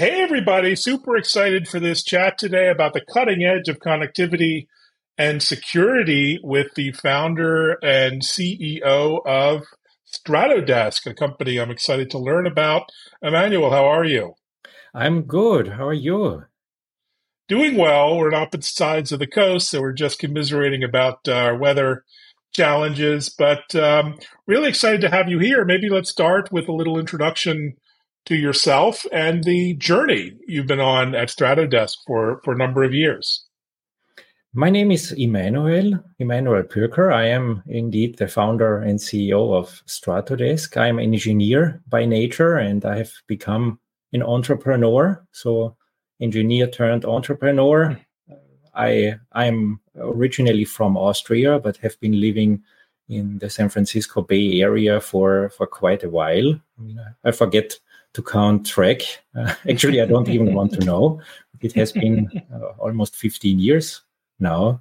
Hey, everybody. Super excited for this chat today about the cutting edge of connectivity and security with the founder and CEO of Stratodesk, a company I'm excited to learn about. Emanuel, how are you? I'm good. How are you? Doing well. We're on opposite sides of the coast, so we're just commiserating about our weather challenges, but um, really excited to have you here. Maybe let's start with a little introduction to yourself and the journey you've been on at Stratodesk for, for a number of years. My name is Emanuel, Emanuel Pürker. I am indeed the founder and CEO of Stratodesk. I'm an engineer by nature and I have become an entrepreneur. So engineer turned entrepreneur. I I'm originally from Austria, but have been living in the San Francisco Bay Area for for quite a while. I, mean, I forget to count track. Uh, actually, I don't even want to know. It has been uh, almost 15 years now.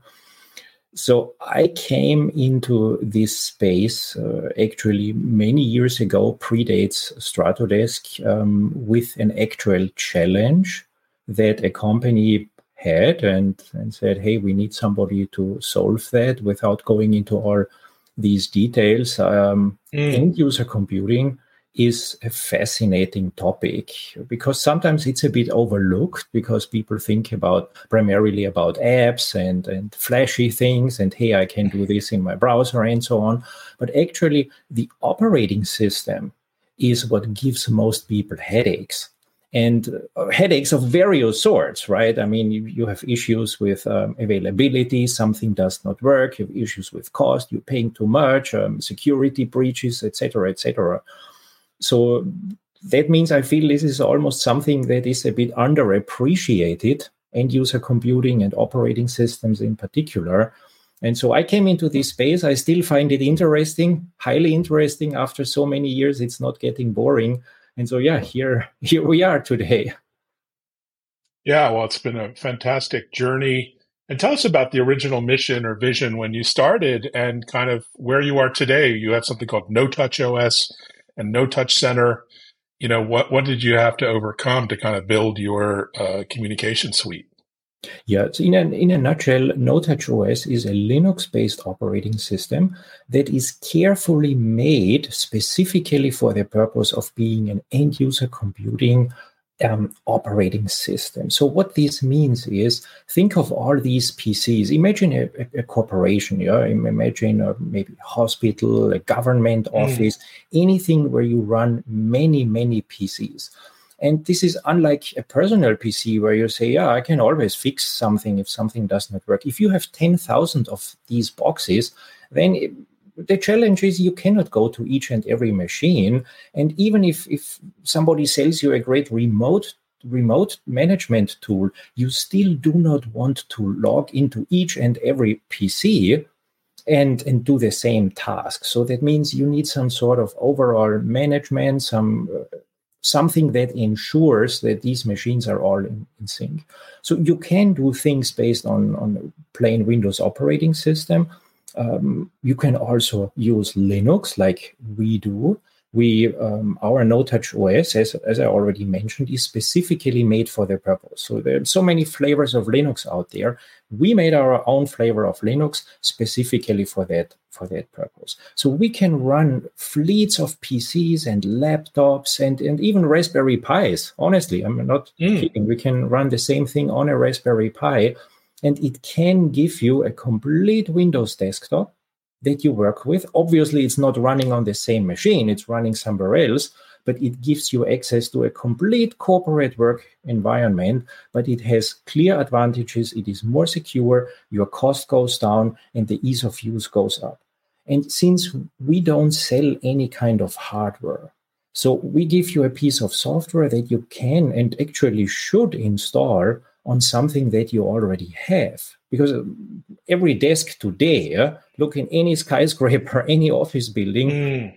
So I came into this space uh, actually many years ago, predates Stratodesk, um, with an actual challenge that a company had and, and said, hey, we need somebody to solve that without going into all these details. Um, mm. End user computing is a fascinating topic because sometimes it's a bit overlooked because people think about primarily about apps and, and flashy things and hey, I can do this in my browser and so on. But actually, the operating system is what gives most people headaches and uh, headaches of various sorts, right? I mean, you, you have issues with um, availability, something does not work, you have issues with cost, you're paying too much, um, security breaches, etc., etc. So that means I feel this is almost something that is a bit underappreciated, end user computing and operating systems in particular. And so I came into this space. I still find it interesting, highly interesting. After so many years, it's not getting boring. And so, yeah, here, here we are today. Yeah, well, it's been a fantastic journey. And tell us about the original mission or vision when you started and kind of where you are today. You have something called No Touch OS and No Touch Center. You know, what, what did you have to overcome to kind of build your uh, communication suite? Yeah, so in a, in a nutshell, No Touch OS is a Linux based operating system that is carefully made specifically for the purpose of being an end user computing um, operating system. So what this means is think of all these PCs. Imagine a, a, a corporation, yeah. Imagine a, maybe a hospital, a government mm. office, anything where you run many many PCs. And this is unlike a personal PC where you say, yeah, I can always fix something if something does not work. If you have 10,000 of these boxes, then the challenge is you cannot go to each and every machine. And even if, if somebody sells you a great remote remote management tool, you still do not want to log into each and every PC and and do the same task. So that means you need some sort of overall management, some something that ensures that these machines are all in, in, sync. So you can do things based on on plain Windows operating system, um, you can also use Linux like we do. We um, our No Touch OS, as, as I already mentioned, is specifically made for the purpose. So there are so many flavors of Linux out there. We made our own flavor of Linux specifically for that for that purpose. So we can run fleets of PCs and laptops and, and even Raspberry Pis. Honestly, I'm not mm. kidding. We can run the same thing on a Raspberry Pi and it can give you a complete Windows desktop that you work with. Obviously, it's not running on the same machine, it's running somewhere else, but it gives you access to a complete corporate work environment. But it has clear advantages, it is more secure, your cost goes down, and the ease of use goes up. And since we don't sell any kind of hardware, so we give you a piece of software that you can and actually should install on something that you already have. Because every desk today, uh, look in any skyscraper, any office building, mm.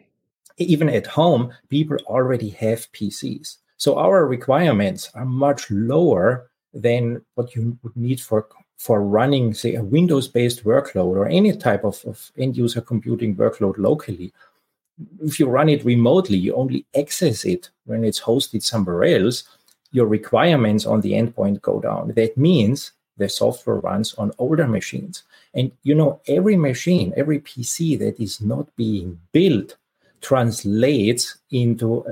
even at home, people already have PCs. So our requirements are much lower than what you would need for for running, say, a Windows-based workload or any type of, of end-user computing workload locally. If you run it remotely, you only access it when it's hosted somewhere else your requirements on the endpoint go down. That means the software runs on older machines. And you know, every machine, every PC that is not being built translates into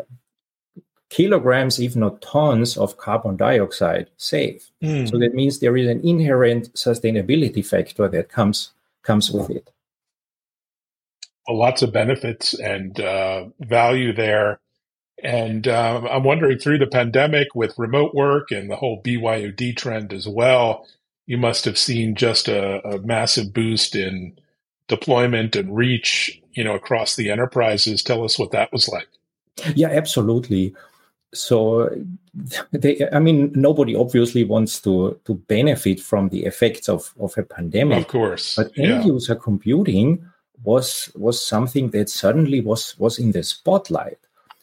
kilograms, if not tons, of carbon dioxide saved. Mm. So that means there is an inherent sustainability factor that comes comes with it. Well, lots of benefits and uh, value there. And uh, I'm wondering through the pandemic with remote work and the whole BYOD trend as well, you must have seen just a, a massive boost in deployment and reach, you know, across the enterprises. Tell us what that was like. Yeah, absolutely. So, they, I mean, nobody obviously wants to to benefit from the effects of of a pandemic, of course. But end user computing was was something that suddenly was was in the spotlight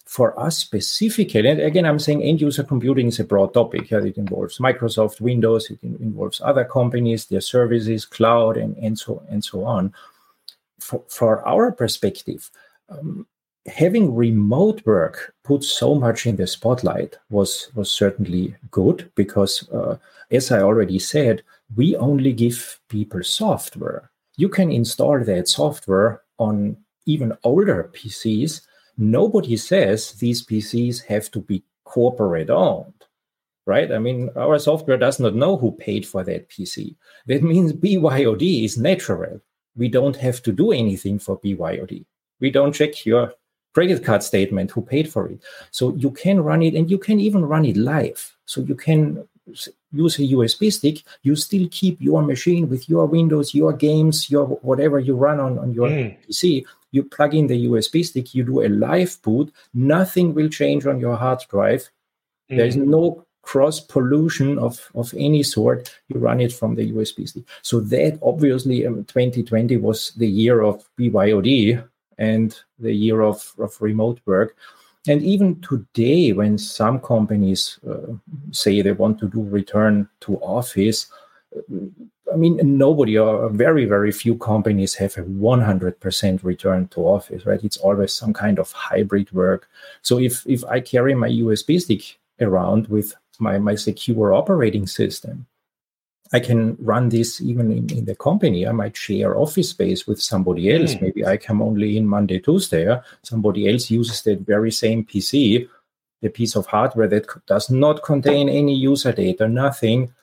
for us specifically, and again, I'm saying end user computing is a broad topic. It involves Microsoft, Windows, it involves other companies, their services, cloud, and, and so and so on. For, for our perspective, um, having remote work put so much in the spotlight was was certainly good because, uh, as I already said, we only give people software. You can install that software on even older PCs nobody says these PCs have to be corporate owned, right? I mean, our software does not know who paid for that PC. That means BYOD is natural. We don't have to do anything for BYOD. We don't check your credit card statement who paid for it. So you can run it and you can even run it live. So you can use a USB stick, you still keep your machine with your Windows, your games, your whatever you run on, on your mm. PC, you plug in the USB stick, you do a live boot, nothing will change on your hard drive. Mm-hmm. There is no cross pollution of, of any sort. You run it from the USB stick. So that obviously um, 2020 was the year of BYOD and the year of, of remote work. And even today, when some companies uh, say they want to do return to office, I mean, nobody or very, very few companies have a 100% return to office, right? It's always some kind of hybrid work. So if, if I carry my USB stick around with my, my secure operating system, I can run this even in, in the company. I might share office space with somebody else. Mm. Maybe I come only in Monday, Tuesday. Somebody else uses that very same PC, the piece of hardware that does not contain any user data, nothing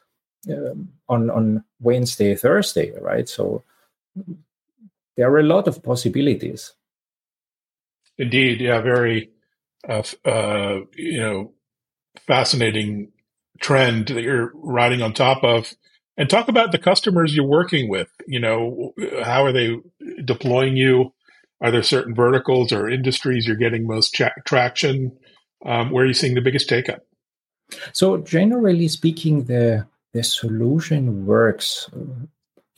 um, on on Wednesday, Thursday, right? So there are a lot of possibilities. Indeed, yeah, very uh, uh, you know fascinating trend that you're riding on top of. And talk about the customers you're working with. You know, how are they deploying you? Are there certain verticals or industries you're getting most tra- traction? Um, where are you seeing the biggest take up? So, generally speaking, the the solution works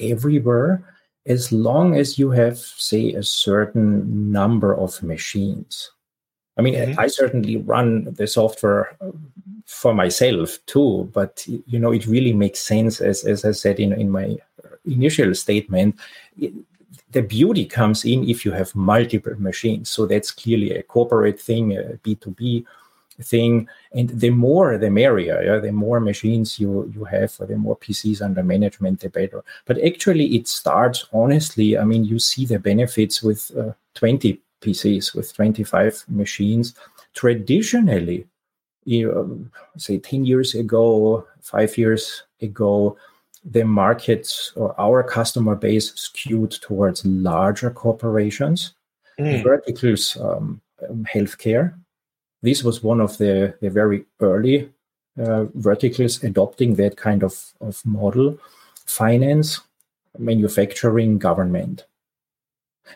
everywhere as long as you have, say, a certain number of machines. I mean, mm-hmm. I certainly run the software for myself too, but you know, it really makes sense, as as I said in in my initial statement. It, the beauty comes in if you have multiple machines. So that's clearly a corporate thing, a B2B thing. And the more the merrier yeah the more machines you you have or the more pcs under management the better. But actually it starts honestly i mean you see the benefits with uh, 20 pcs with 25 machines. Traditionally you know, say 10 years ago 5 years ago the markets or our customer base skewed towards larger corporations mm. verticals um, healthcare this was one of the, the very early uh, verticals adopting that kind of, of model finance, manufacturing, government.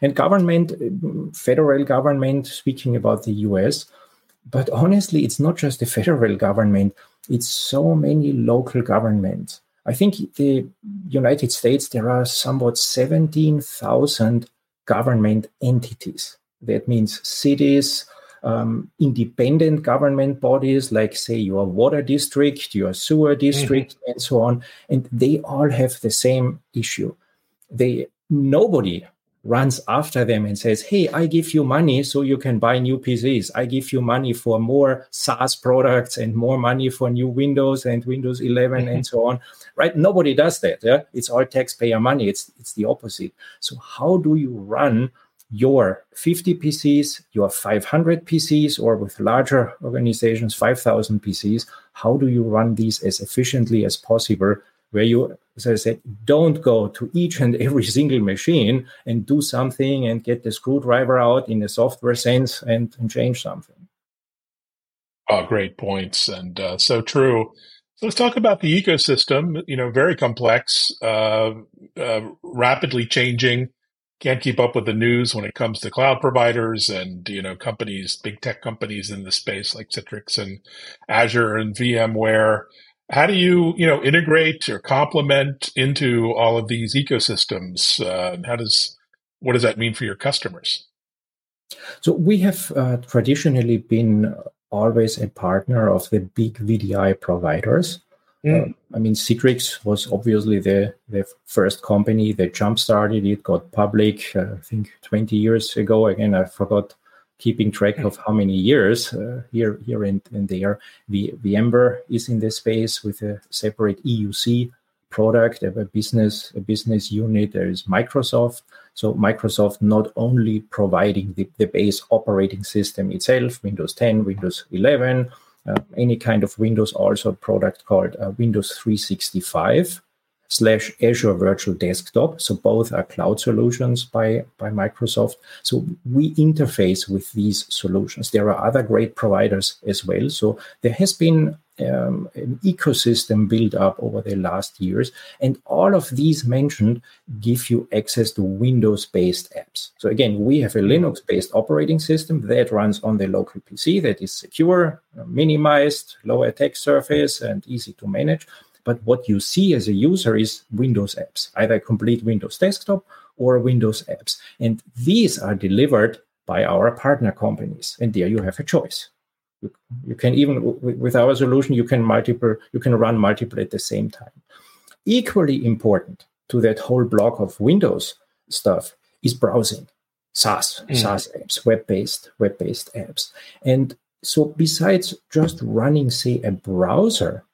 And government, federal government, speaking about the US, but honestly, it's not just the federal government, it's so many local governments. I think the United States, there are somewhat 17,000 government entities. That means cities, um, independent government bodies, like, say, your water district, your sewer district, mm-hmm. and so on. And they all have the same issue. They nobody runs after them and says, Hey, I give you money so you can buy new PCs. I give you money for more SaaS products and more money for new Windows and Windows 11 and so on. Right? Nobody does that. Yeah? It's all taxpayer money. It's it's the opposite. So how do you run your 50 PCs, your 500 PCs, or with larger organizations, 5,000 PCs? How do you run these as efficiently as possible where you, as I said, don't go to each and every single machine and do something and get the screwdriver out in a software sense and, and change something. Oh, great points, and uh, so true. So let's talk about the ecosystem. You know, very complex, uh, uh, rapidly changing. Can't keep up with the news when it comes to cloud providers and you know companies, big tech companies in the space like Citrix and Azure and VMware. How do you you know integrate or complement into all of these ecosystems? Uh, how does what does that mean for your customers? So we have uh, traditionally been always a partner of the big vdi providers mm. uh, i mean citrix was obviously the, the first company that jump started it got public uh, i think 20 years ago again i forgot keeping track of how many years uh, here here and, and there. The VMware is in this space with a separate EUC product, a business a business unit. There is Microsoft. So Microsoft not only providing the, the base operating system itself, Windows 10, Windows 11, uh, any kind of Windows, also product called uh, Windows 365 slash Azure Virtual Desktop. So both are cloud solutions by, by Microsoft. So we interface with these solutions. There are other great providers as well. So there has been um, an ecosystem built up over the last years. And all of these mentioned give you access to Windows based apps. So again, we have a Linux based operating system that runs on the local PC that is secure, minimized, low attack surface, and easy to manage. But what you see as a user is Windows apps, either complete Windows desktop or Windows apps. And these are delivered by our partner companies. And there you have a choice. You, you can even, with our solution, you can multiple, you can run multiple at the same time. Equally important to that whole block of Windows stuff is browsing, SaaS, mm. SaaS apps, web-based, web-based apps. And so besides just running, say, a browser,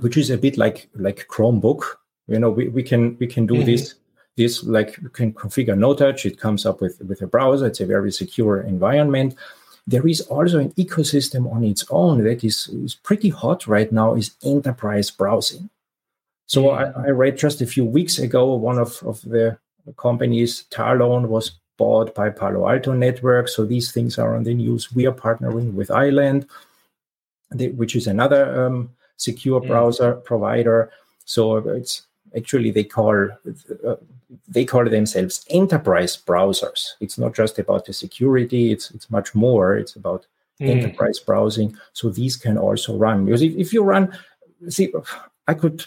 which is a bit like like Chromebook. You know, we, we can we can do mm-hmm. this this like you can configure no touch. It comes up with with a browser. It's a very secure environment. There is also an ecosystem on its own that is, is pretty hot right now. Is enterprise browsing. So mm-hmm. I, I, read just a few weeks ago one of, of the companies, Talon, was bought by Palo Alto Network. So these things are on the news. We are partnering with Island, which is another um, secure mm. browser provider. So it's actually they call uh, they call themselves enterprise browsers. It's not just about the security; it's it's much more. It's about mm. enterprise browsing. So these can also run because if, if you run, see, I could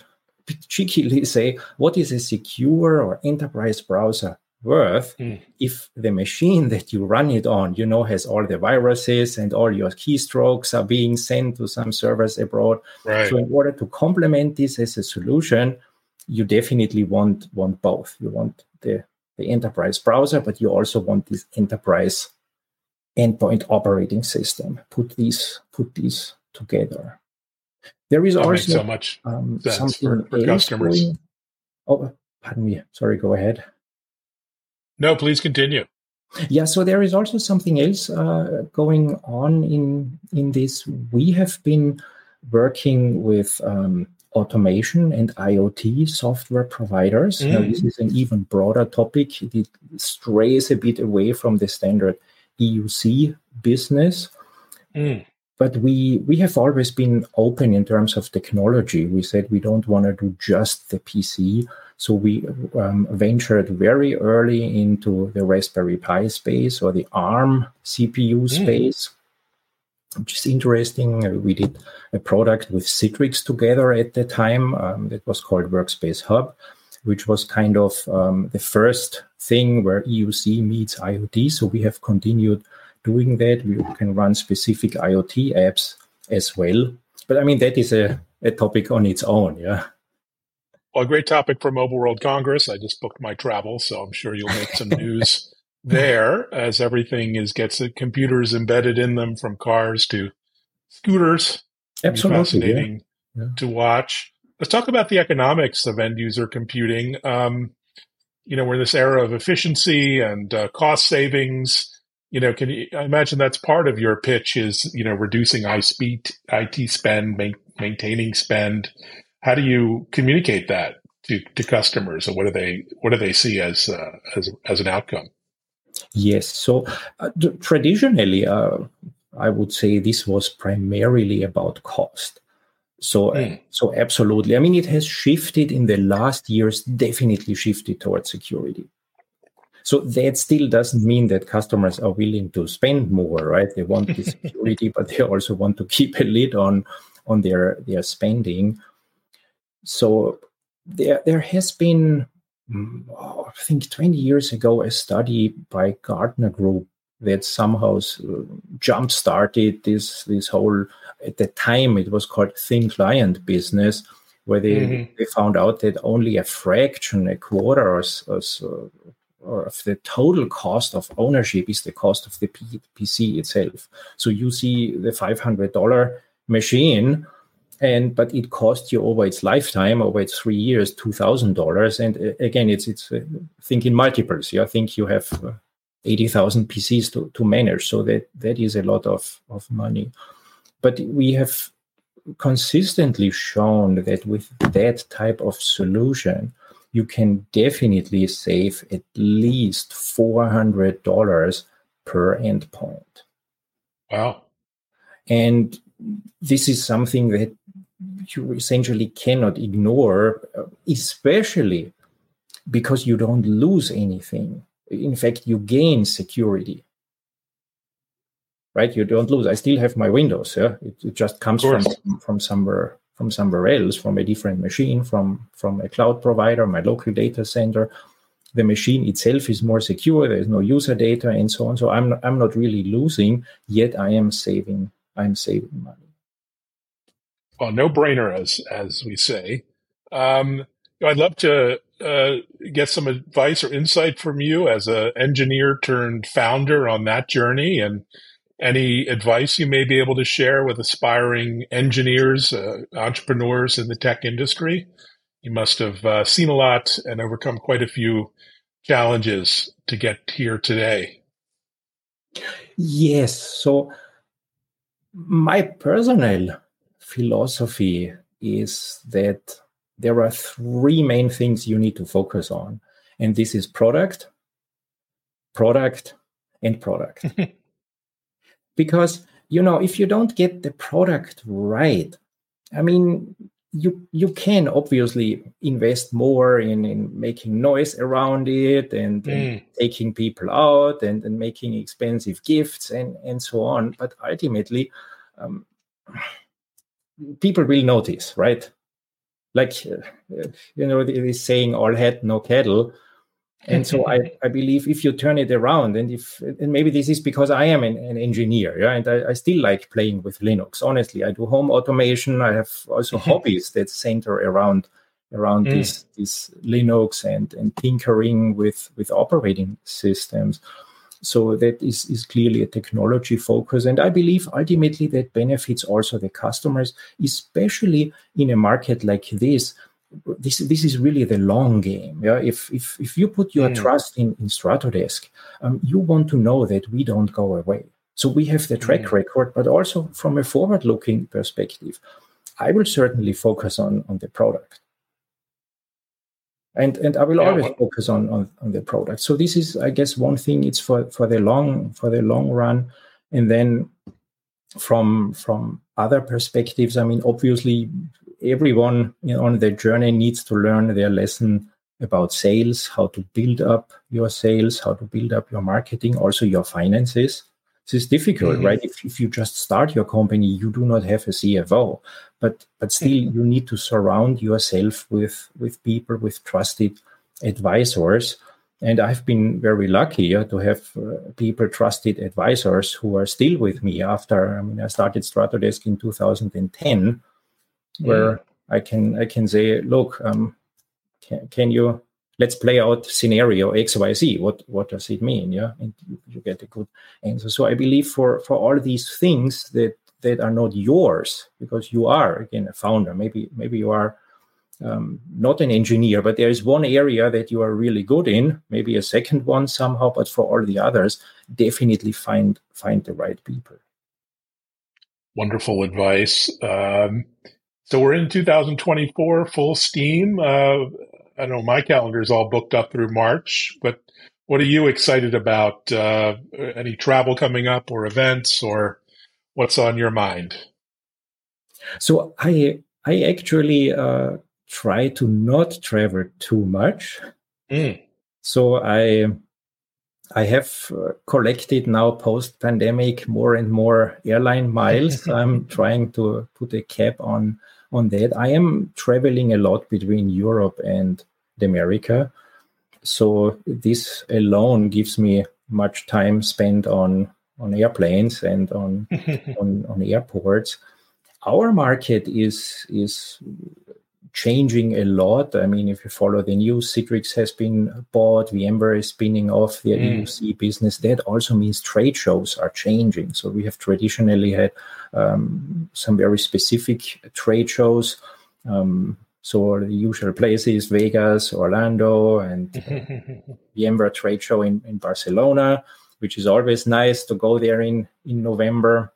cheekily say, what is a secure or enterprise browser? worth mm. if the machine that you run it on you know has all the viruses and all your keystrokes are being sent to some servers abroad right. so in order to complement this as a solution you definitely want want both. You want the the enterprise browser but you also want this enterprise endpoint operating system. Put these put these together. There is that also so much um, something for, for customers. going, oh pardon me. Sorry go ahead. No, please continue. Yeah, so there is also something else uh, going on in in this. We have been working with um, automation and IoT software providers. Mm. Now, this is an even broader topic. It strays a bit away from the standard EUC business. Mm. But we we have always been open in terms of technology. We said we don't want to do just the PC so we um, ventured very early into the Raspberry Pi space or the ARM CPU mm. space, which is interesting. We did a product with Citrix together at the time um, that was called Workspace Hub, which was kind of um, the first thing where EUC meets IoT. So we have continued doing that. We can run specific IoT apps as well. But I mean, that is a, a topic on its own. Yeah. Well, a great topic for Mobile World Congress. I just booked my travel, so I'm sure you'll make some news there as everything is gets computers embedded in them from cars to scooters. Absolutely. Fascinating yeah. Yeah. to watch. Let's talk about the economics of end user computing. Um, you know, we're in this era of efficiency and uh, cost savings. You know, can you, I imagine that's part of your pitch is, you know, reducing IT, IT spend, ma- maintaining spend. How do you communicate that to, to customers and what do they, what do they see as, uh, as, as an outcome? Yes. So uh, traditionally, uh, I would say this was primarily about cost. So, mm. so absolutely. I mean, it has shifted in the last years, definitely shifted towards security. So that still doesn't mean that customers are willing to spend more, right? They want the security, but they also want to keep a lid on on their their spending. So there there has been, I think, 20 years ago, a study by Gartner Group that somehow jump started this this whole at the time it was called thin client business where they, mm-hmm. they found out that only a fraction a quarter or, or, or of the total cost of ownership is the cost of the pc itself so you see the $500 machine and but it cost you over its lifetime over its three years $2000 and uh, again it's it's uh, think in multiples yeah i think you have uh, 80,000 PCs to, to manage. So that, that is a lot of, of money. But we have consistently shown that with that type of solution, you can definitely save at least $400 per endpoint. Wow. And this is something that you essentially cannot ignore, uh, especially because you don't lose anything. In fact you gain security. Right? You don't lose. I still have my windows yeah? It, it just comes from from somewhere from somewhere else from a different machine from from a cloud provider my local data center. The machine itself is more secure. There's no user data and so on. So i'm not, i'm not really losing yet i am saving i'm saving money well no brainer as as we say um, i'd love to uh, get some advice or insight from you as an engineer turned founder on that journey and any advice you may be able to share with aspiring engineers, uh, entrepreneurs in the tech industry. You must have uh, seen a lot and overcome quite a few challenges to get here today. Yes. So, my personal philosophy is that there are three main things you need to focus on. And this is product, product, and product. because, you know, if you don't get the product right, I mean, you you can obviously invest more in, in making noise around it and, mm. and taking people out and, and making expensive gifts and, and so on. But ultimately, um, people will notice, right? like uh, you know this saying all head no cattle and so I, I believe if you turn it around and if and maybe this is because i am an, an engineer yeah and I, I, still like playing with linux honestly i do home automation i have also hobbies that center around around mm. this this linux and and tinkering with with operating systems so that is, is clearly a technology focus. And I believe ultimately that benefits also the customers, especially in a market like this. This, this is really the long game. Yeah? If, if, if you put your mm. trust in, in Stratodesk, um, you want to know that we don't go away. So we have the track mm. record, but also from a forward looking perspective, I will certainly focus on, on the product and and I will yeah, always well, focus on, on on the product. So this is, I guess, one thing. It's for for the long for the long run, and then from from other perspectives. I mean, obviously, everyone on their journey needs to learn their lesson about sales, how to build up your sales, how to build up your marketing, also your finances. This is difficult, mm-hmm. right? If, if you just start your company, you do not have a CFO, but but still you need to surround yourself with with people with trusted advisors. And I've been very lucky to have uh, people, trusted advisors, who are still with me after. I mean, I started Stratodesk in 2010, where mm. I can I can say, look, um, can, can you let's play out scenario xyz what what does it mean? Yeah and you, you, get a good answer. So i believe for for all these things that that are not yours because you are again a founder maybe maybe you are um, not an engineer but there is one area that you are really good in maybe a second one somehow but for all the others definitely find find the right people. Wonderful advice. Um, so we're in 2024 full steam. Uh, I know my calendar is all booked up through March, but what are you excited about? Uh, any travel coming up or events or what's on your mind? So I I actually uh, try to not travel too much. Mm. So I I have uh, collected now post pandemic more and more airline miles. I'm trying to put a cap on on that. I am traveling a lot between Europe and America. So this alone gives me much time spent on on airplanes and on on, on airports. Our market is is changing a lot. I mean, if you follow the news, Citrix has been bought, VMware is spinning off their mm. EUC business. That also means trade shows are changing. So we have traditionally had um, some very specific trade shows. Um, so the usual places, Vegas, Orlando, and uh, VMware trade show in, in Barcelona, which is always nice to go there in, in November.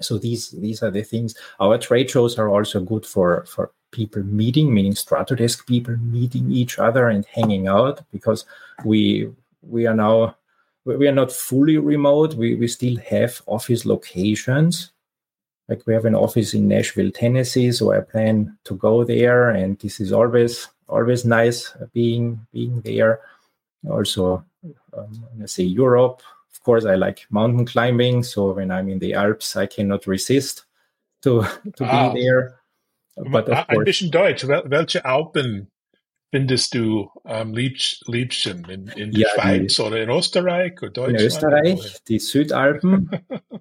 So these these are the things. Our trade shows are also good for for people meeting, meaning Stratodesk people meeting each other and hanging out because we we are now we are not fully remote. We we still have office locations, like we have an office in Nashville, Tennessee, so I plan to go there, and this is always always nice being being there. Also, um, I say Europe, of course, I like mountain climbing, so when I'm in the Alps, I cannot resist to to ah. be there. Of ein bisschen Deutsch. Welche Alpen findest du am liebsten? In, in der ja, Schweiz die, oder in Österreich oder Deutschland? In Österreich, die Südalpen.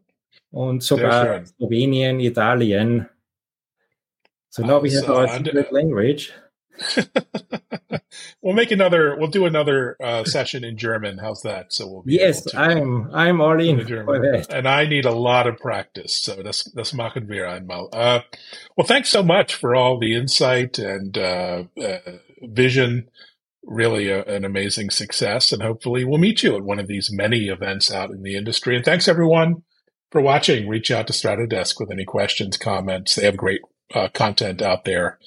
und sogar Slowenien, Italien. So now we have our secret language. we'll make another. We'll do another uh, session in German. How's that? So we'll be yes, I'm I'm all in for that. And I need a lot of practice. So that's that's machen wir einmal. Uh, well, thanks so much for all the insight and uh, uh vision. Really, a, an amazing success, and hopefully, we'll meet you at one of these many events out in the industry. And thanks everyone for watching. Reach out to Stratodesk with any questions, comments. They have great uh, content out there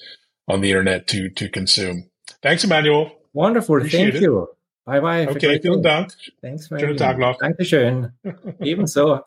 on the internet to to consume. Thanks, Emmanuel. Wonderful. Appreciate Thank it. you. Bye bye. Okay, vielen Dank. Thanks, Schönen Tag noch. Dankeschön. Ebenso.